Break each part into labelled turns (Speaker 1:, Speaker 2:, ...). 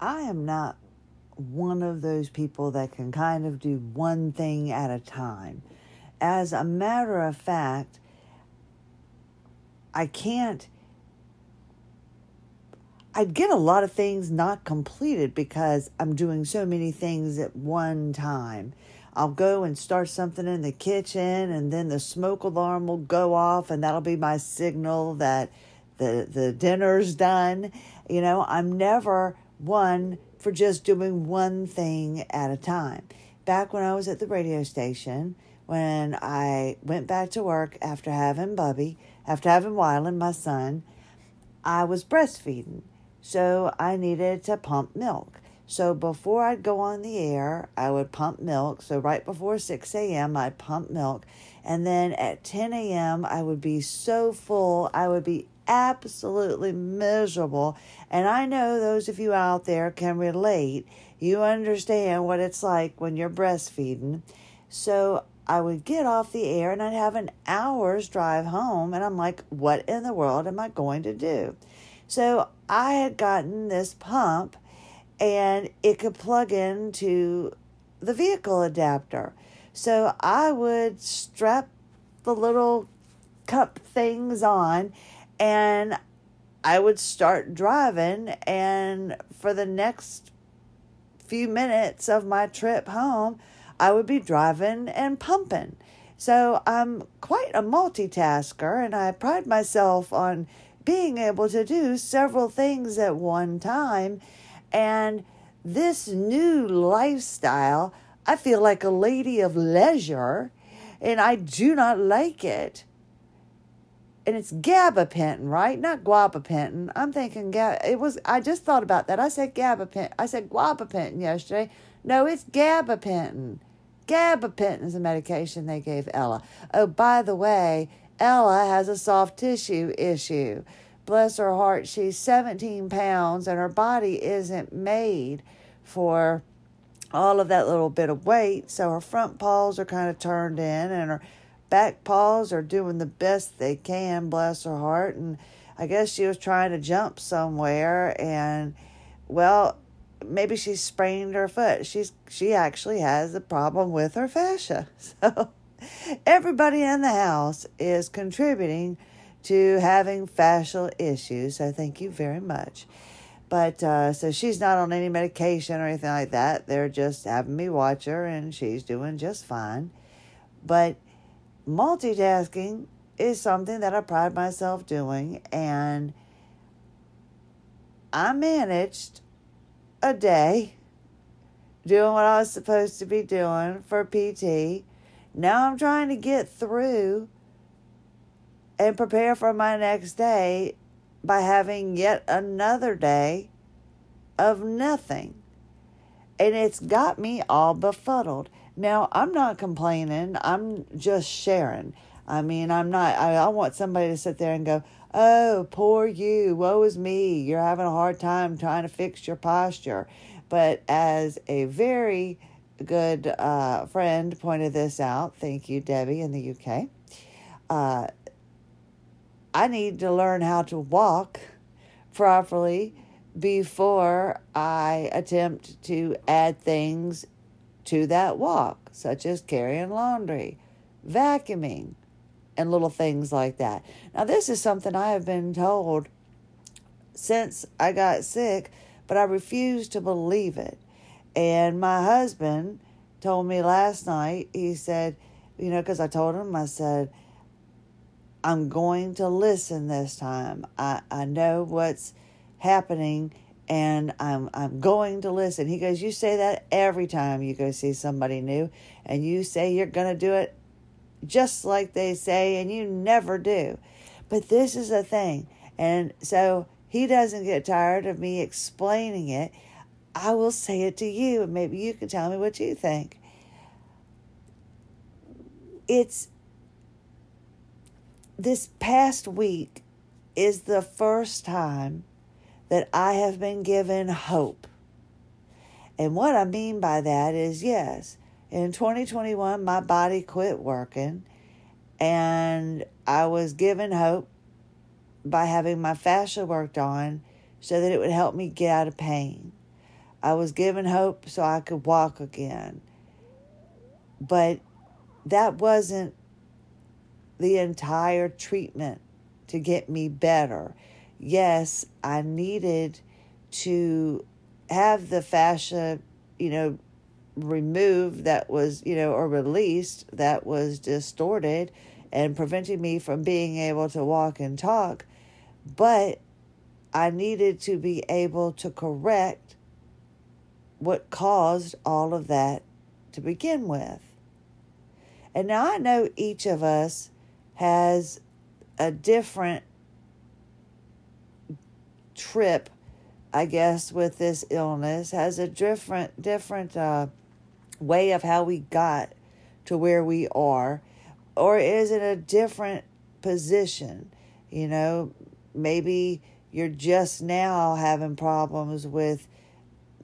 Speaker 1: I am not one of those people that can kind of do one thing at a time. As a matter of fact, I can't. I'd get a lot of things not completed because I'm doing so many things at one time. I'll go and start something in the kitchen, and then the smoke alarm will go off, and that'll be my signal that the the dinner's done. You know, I'm never one for just doing one thing at a time. Back when I was at the radio station, when I went back to work after having Bubby, after having Wyland, my son, I was breastfeeding. So I needed to pump milk. So before I'd go on the air, I would pump milk. So right before 6 a.m., I'd pump milk. And then at 10 a.m., I would be so full, I would be absolutely miserable. And I know those of you out there can relate. You understand what it's like when you're breastfeeding. So I would get off the air and I'd have an hour's drive home. And I'm like, what in the world am I going to do? So I had gotten this pump and it could plug into the vehicle adapter. So I would strap the little cup things on and I would start driving, and for the next few minutes of my trip home, I would be driving and pumping. So I'm quite a multitasker, and I pride myself on being able to do several things at one time. And this new lifestyle, I feel like a lady of leisure, and I do not like it and it's gabapentin, right? Not guabapentin. I'm thinking gab. It was. I just thought about that. I said gabapentin. I said guabapentin yesterday. No, it's gabapentin. Gabapentin is a medication they gave Ella. Oh, by the way, Ella has a soft tissue issue. Bless her heart, she's 17 pounds and her body isn't made for all of that little bit of weight. So her front paws are kind of turned in and her back paws are doing the best they can, bless her heart. And I guess she was trying to jump somewhere and well, maybe she sprained her foot. She's she actually has a problem with her fascia. So everybody in the house is contributing to having fascial issues. So thank you very much. But uh, so she's not on any medication or anything like that. They're just having me watch her, and she's doing just fine. But multitasking is something that I pride myself doing, and I managed a day doing what I was supposed to be doing for PT. Now I'm trying to get through and prepare for my next day by having yet another day of nothing. And it's got me all befuddled. Now, I'm not complaining. I'm just sharing. I mean, I'm not, I, I want somebody to sit there and go, oh, poor you, woe is me. You're having a hard time trying to fix your posture. But as a very good uh, friend pointed this out, thank you, Debbie, in the UK, uh, I need to learn how to walk properly before I attempt to add things to that walk, such as carrying laundry, vacuuming, and little things like that. Now, this is something I have been told since I got sick, but I refuse to believe it. And my husband told me last night, he said, you know, because I told him, I said, I'm going to listen this time. I, I know what's happening and I'm I'm going to listen. He goes, You say that every time you go see somebody new, and you say you're gonna do it just like they say, and you never do. But this is a thing. And so he doesn't get tired of me explaining it. I will say it to you, and maybe you can tell me what you think. It's this past week is the first time that I have been given hope. And what I mean by that is yes, in 2021, my body quit working, and I was given hope by having my fascia worked on so that it would help me get out of pain. I was given hope so I could walk again. But that wasn't the entire treatment to get me better. Yes, I needed to have the fascia, you know, removed that was, you know, or released that was distorted and preventing me from being able to walk and talk. But I needed to be able to correct what caused all of that to begin with. And now I know each of us has a different trip, I guess, with this illness, has a different, different uh, way of how we got to where we are, or is in a different position. You know, maybe you're just now having problems with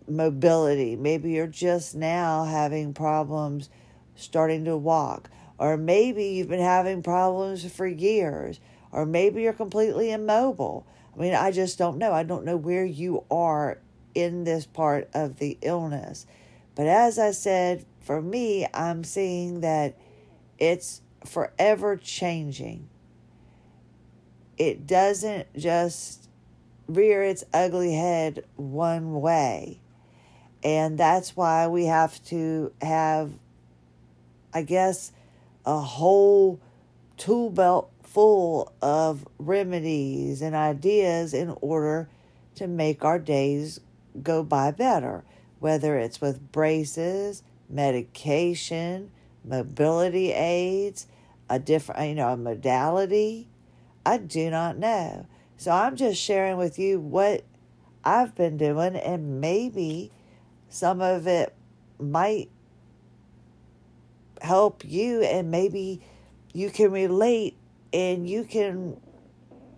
Speaker 1: mobility. Maybe you're just now having problems starting to walk. Or maybe you've been having problems for years. Or maybe you're completely immobile. I mean, I just don't know. I don't know where you are in this part of the illness. But as I said, for me, I'm seeing that it's forever changing. It doesn't just rear its ugly head one way. And that's why we have to have, I guess, a whole tool belt full of remedies and ideas in order to make our days go by better whether it's with braces, medication, mobility aids, a different, you know, a modality. I do not know. So I'm just sharing with you what I've been doing, and maybe some of it might help you, and maybe you can relate and you can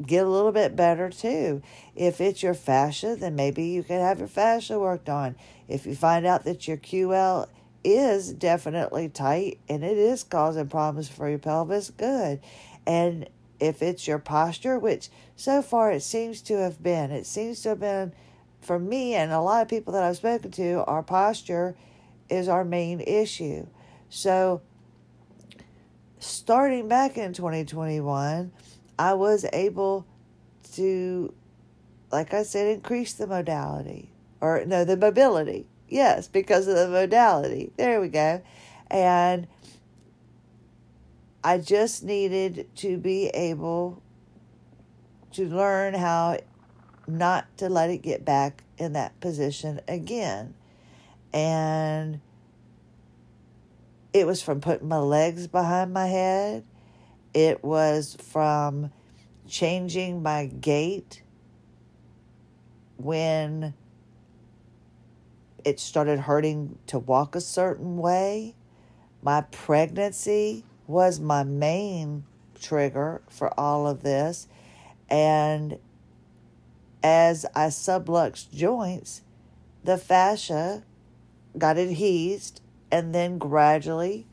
Speaker 1: get a little bit better too. If it's your fascia, then maybe you can have your fascia worked on. If you find out that your QL is definitely tight and it is causing problems for your pelvis, good. And if it's your posture, which so far it seems to have been, it seems to have been for me and a lot of people that I've spoken to, our posture is our main issue. So, starting back in 2021, I was able to, like I said, increase the modality or no, the mobility. Yes, because of the modality. There we go. And I just needed to be able to learn how not to let it get back in that position again. And it was from putting my legs behind my head it was from changing my gait when it started hurting to walk a certain way. My pregnancy was my main trigger for all of this. And as I subluxed joints, the fascia got adhesed and then gradually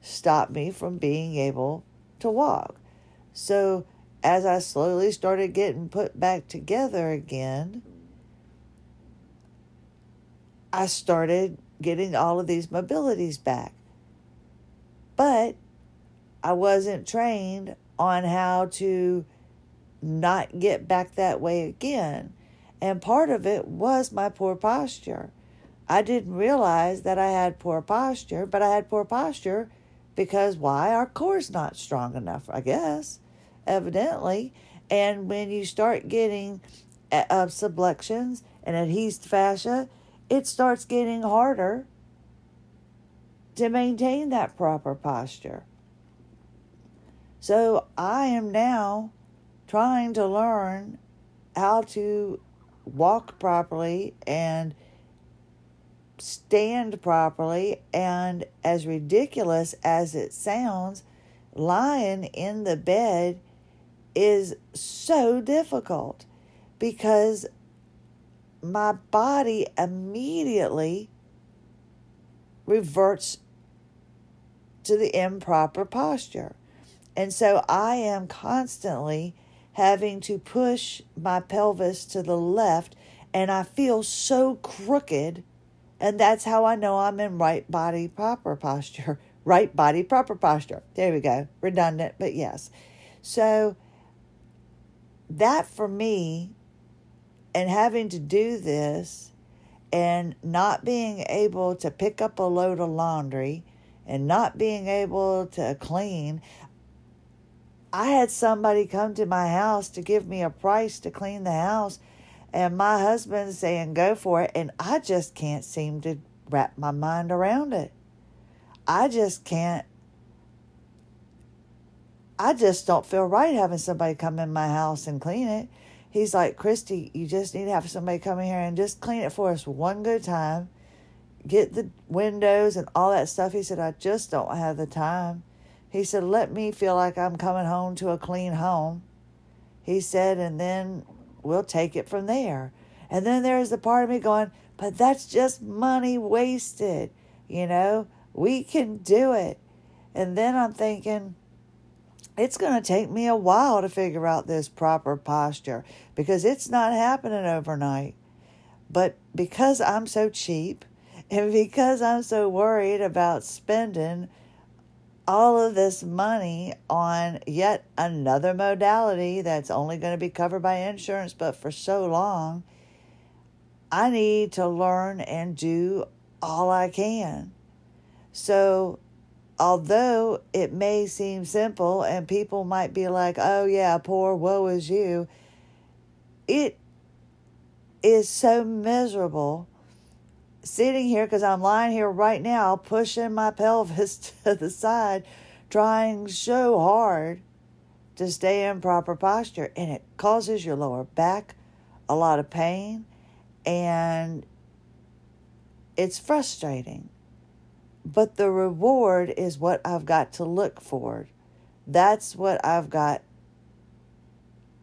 Speaker 1: stopped me from being able to walk. So as I slowly started getting put back together again, I started getting all of these mobilities back. But I wasn't trained on how to not get back that way again. And part of it was my poor posture. I didn't realize that I had poor posture, but I had poor posture because why? Our core's not strong enough, I guess, evidently. And when you start getting uh, uh, subluxations and adhesed fascia, it starts getting harder to maintain that proper posture. So I am now trying to learn how to walk properly and stand properly. And as ridiculous as it sounds, lying in the bed is so difficult because my body immediately reverts to the improper posture. And so I am constantly having to push my pelvis to the left and I feel so crooked. And that's how I know I'm in right body proper posture. Right body proper posture. There we go. Redundant, but yes. So that for me and having to do this and not being able to pick up a load of laundry and not being able to clean. I had somebody come to my house to give me a price to clean the house, and my husband saying, Go for it. And I just can't seem to wrap my mind around it. I just can't. I just don't feel right having somebody come in my house and clean it. He's like, Christie, you just need to have somebody come in here and just clean it for us one good time. Get the windows and all that stuff. He said, I just don't have the time. He said, let me feel like I'm coming home to a clean home. He said, and then we'll take it from there. And then there's the part of me going, but that's just money wasted. You know, we can do it. And then I'm thinking, it's going to take me a while to figure out this proper posture because it's not happening overnight. But because I'm so cheap and because I'm so worried about spending all of this money on yet another modality that's only going to be covered by insurance, but for so long, I need to learn and do all I can. So although it may seem simple and people might be like, oh, yeah, poor woe is you, it is so miserable sitting here because I'm lying here right now, pushing my pelvis to the side, trying so hard to stay in proper posture. And it causes your lower back a lot of pain and it's frustrating. But the reward is what I've got to look for. That's what I've got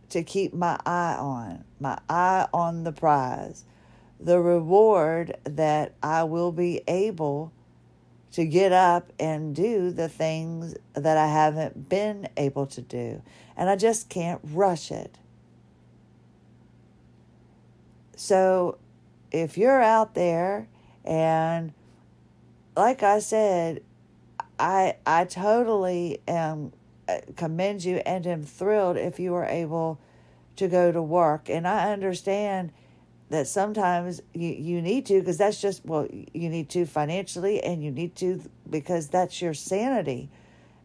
Speaker 1: to keep my eye on, my eye on the prize. The reward that I will be able to get up and do the things that I haven't been able to do. And I just can't rush it. So if you're out there and like I said, I I totally am uh, commend you and am thrilled if you are able to go to work. And I understand that sometimes you, you need to because that's just well you need to financially and you need to because that's your sanity.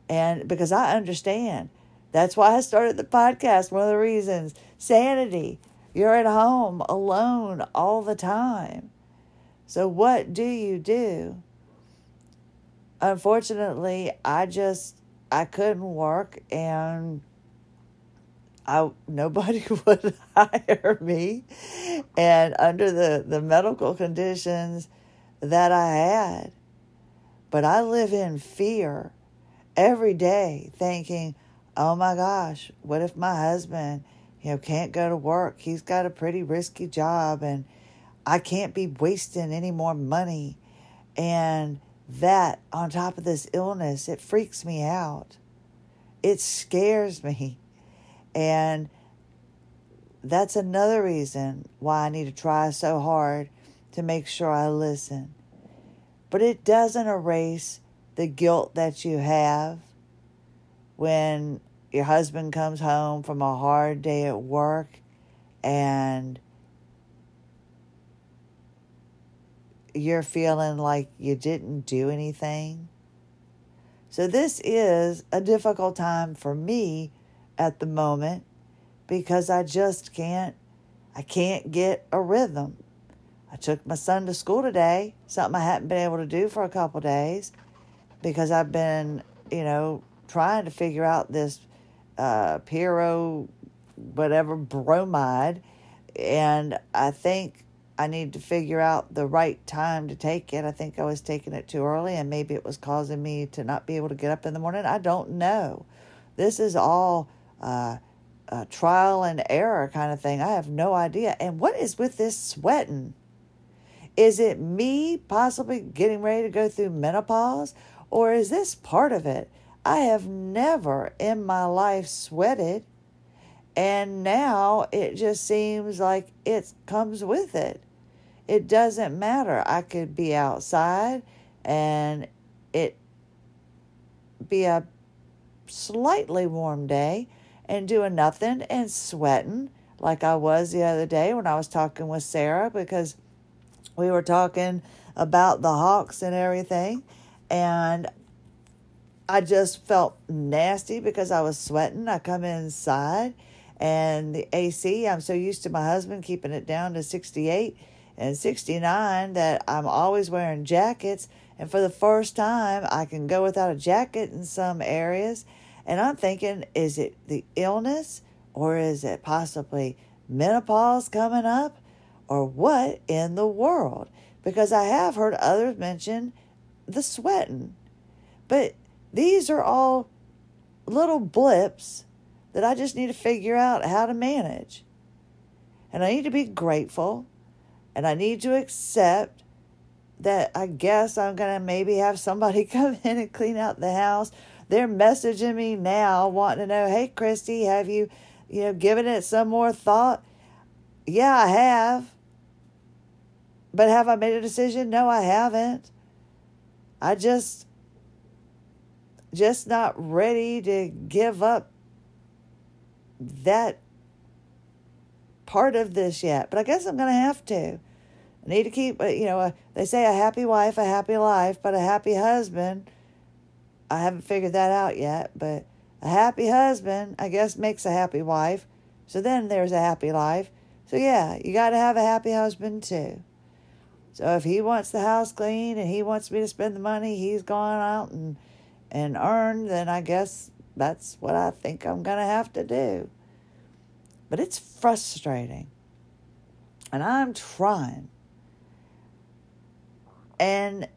Speaker 1: And because i understand. That's why i started the podcast one of the reasons. Sanity. You're at home alone all the time. So what do you do? Unfortunately, I just I couldn't work and I nobody would hire me and under the the medical conditions that I had. But I live in fear every day thinking, "Oh my gosh, what if my husband, you know, can't go to work? He's got a pretty risky job and I can't be wasting any more money." And that on top of this illness, it freaks me out. It scares me. And that's another reason why I need to try so hard to make sure I listen. But it doesn't erase the guilt that you have when your husband comes home from a hard day at work and you're feeling like you didn't do anything. So, this is a difficult time for me at the moment because I just can't I can't get a rhythm. I took my son to school today, something I hadn't been able to do for a couple days because I've been, you know, trying to figure out this uh, whatever bromide and I think I need to figure out the right time to take it. I think I was taking it too early and maybe it was causing me to not be able to get up in the morning. I don't know. This is all uh, a trial and error kind of thing. I have no idea. And what is with this sweating? Is it me possibly getting ready to go through menopause or is this part of it? I have never in my life sweated And now it just seems like it comes with it. It doesn't matter. I could be outside and it be a slightly warm day and doing nothing and sweating like I was the other day when I was talking with Sarah because we were talking about the Hawks and everything. And I just felt nasty because I was sweating. I come inside and the AC, I'm so used to my husband keeping it down to 68 and 69 that I'm always wearing jackets. And for the first time, I can go without a jacket in some areas. And I'm thinking, is it the illness or is it possibly menopause coming up or what in the world? Because I have heard others mention the sweating. But these are all little blips that I just need to figure out how to manage. And I need to be grateful and I need to accept that I guess I'm going to maybe have somebody come in and clean out the house. They're messaging me now wanting to know, "Hey Christie, have you, you know, given it some more thought?" Yeah, I have. But have I made a decision? No, I haven't. I just just not ready to give up that part of this yet. But I guess I'm going to have to. I need to keep, uh, you know, uh, they say a happy wife, a happy life, but a happy husband. I haven't figured that out yet, but a happy husband, I guess, makes a happy wife. So then there's a happy life. So yeah, you got to have a happy husband too. So if he wants the house clean and he wants me to spend the money he's gone out and and earned, then I guess that's what I think I'm going to have to do. But it's frustrating. And I'm trying. And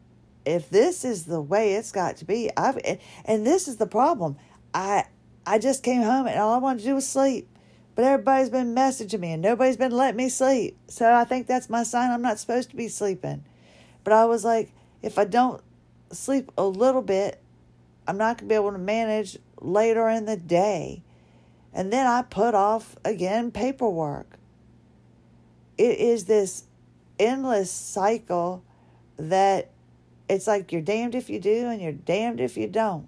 Speaker 1: if this is the way it's got to be, I've and this is the problem. I I just came home and all I wanted to do was sleep. But everybody's been messaging me and nobody's been letting me sleep. So I think that's my sign I'm not supposed to be sleeping. But I was like, if I don't sleep a little bit, I'm not going to be able to manage later in the day. And then I put off again paperwork. It is this endless cycle that it's like you're damned if you do and you're damned if you don't.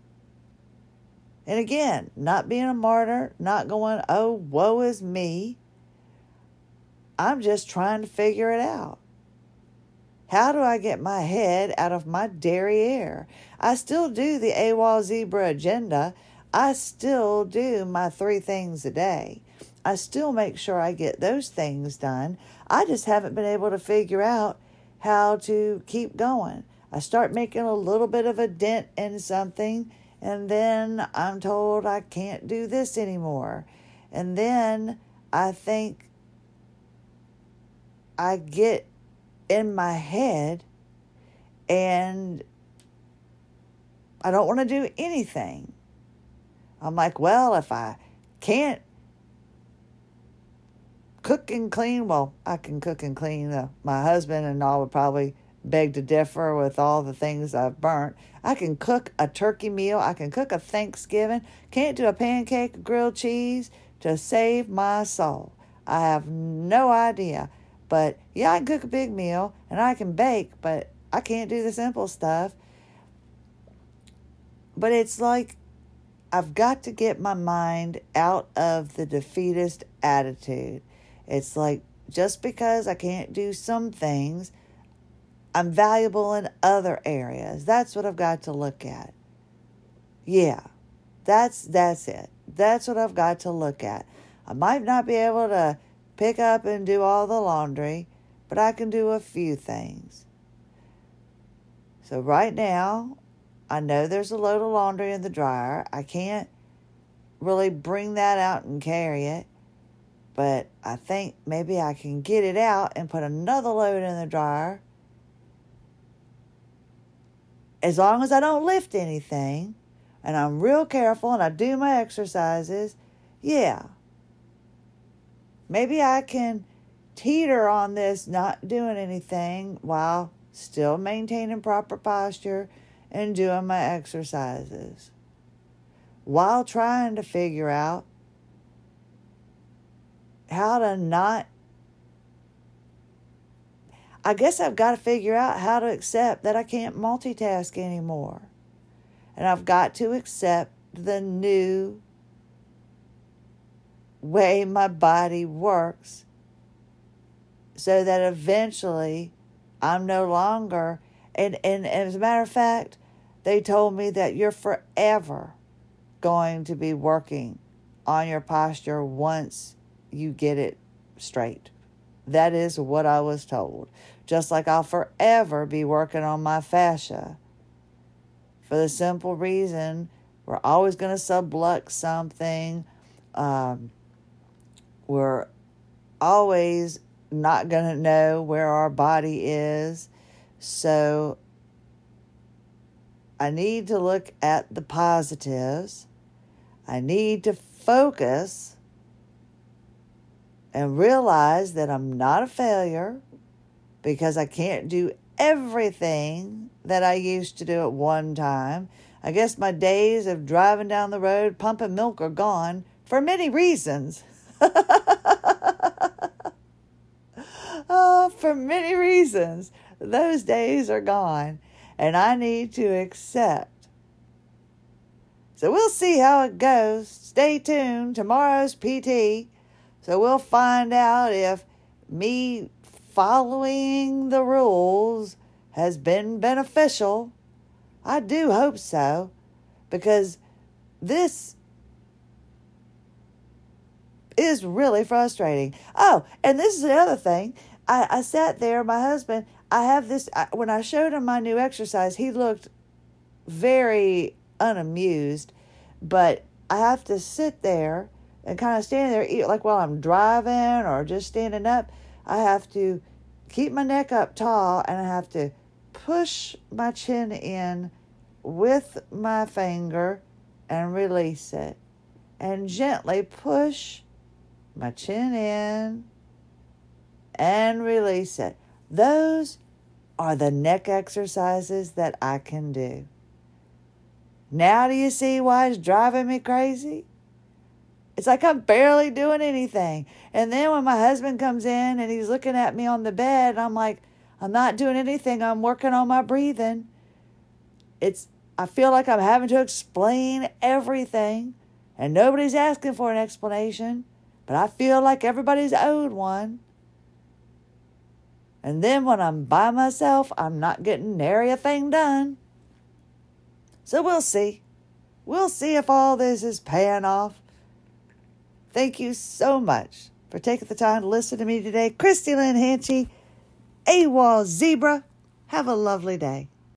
Speaker 1: And again, not being a martyr, not going, oh, woe is me. I'm just trying to figure it out. How do I get my head out of my derriere? I still do the AWOL Zebra agenda. I still do my three things a day. I still make sure I get those things done. I just haven't been able to figure out how to keep going. I start making a little bit of a dent in something and then I'm told I can't do this anymore. And then I think I get in my head and I don't want to do anything. I'm like, well, if I can't cook and clean, well, I can cook and clean. Uh, my husband and all would probably beg to differ with all the things I've burnt. I can cook a turkey meal. I can cook a Thanksgiving. Can't do a pancake, grilled cheese to save my soul. I have no idea. But yeah, I can cook a big meal and I can bake, but I can't do the simple stuff. But it's like I've got to get my mind out of the defeatist attitude. It's like just because I can't do some things I'm valuable in other areas. That's what I've got to look at. Yeah. That's that's it. That's what I've got to look at. I might not be able to pick up and do all the laundry, but I can do a few things. So right now, I know there's a load of laundry in the dryer. I can't really bring that out and carry it, but I think maybe I can get it out and put another load in the dryer as long as I don't lift anything and I'm real careful and I do my exercises, yeah. Maybe I can teeter on this not doing anything while still maintaining proper posture and doing my exercises while trying to figure out how to not I guess I've got to figure out how to accept that I can't multitask anymore. And I've got to accept the new way my body works so that eventually I'm no longer and, and, and as a matter of fact, they told me that you're forever going to be working on your posture once you get it straight. That is what I was told. Just like I'll forever be working on my fascia. For the simple reason we're always going to sublux something. Um, we're always not going to know where our body is. So I need to look at the positives. I need to focus and realize that I'm not a failure because I can't do everything that I used to do at one time. I guess my days of driving down the road pumping milk are gone for many reasons. oh, for many reasons. Those days are gone, and I need to accept. So we'll see how it goes. Stay tuned. Tomorrow's PT. So we'll find out if me following the rules has been beneficial. I do hope so, because this is really frustrating. Oh, and this is the other thing. I, I sat there, my husband, I have this, I, when I showed him my new exercise, he looked very unamused, but I have to sit there and kind of stand there, like while I'm driving or just standing up. I have to keep my neck up tall and I have to push my chin in with my finger and release it. And gently push my chin in and release it. Those are the neck exercises that I can do. Now, do you see why it's driving me crazy? It's like I'm barely doing anything. And then when my husband comes in and he's looking at me on the bed, I'm like, I'm not doing anything. I'm working on my breathing. It's I feel like I'm having to explain everything and nobody's asking for an explanation, but I feel like everybody's owed one. And then when I'm by myself, I'm not getting nary a thing done. So we'll see. We'll see if all this is paying off. Thank you so much for taking the time to listen to me today. Christie Lynn Hanchey, AWOL Zebra. Have a lovely day.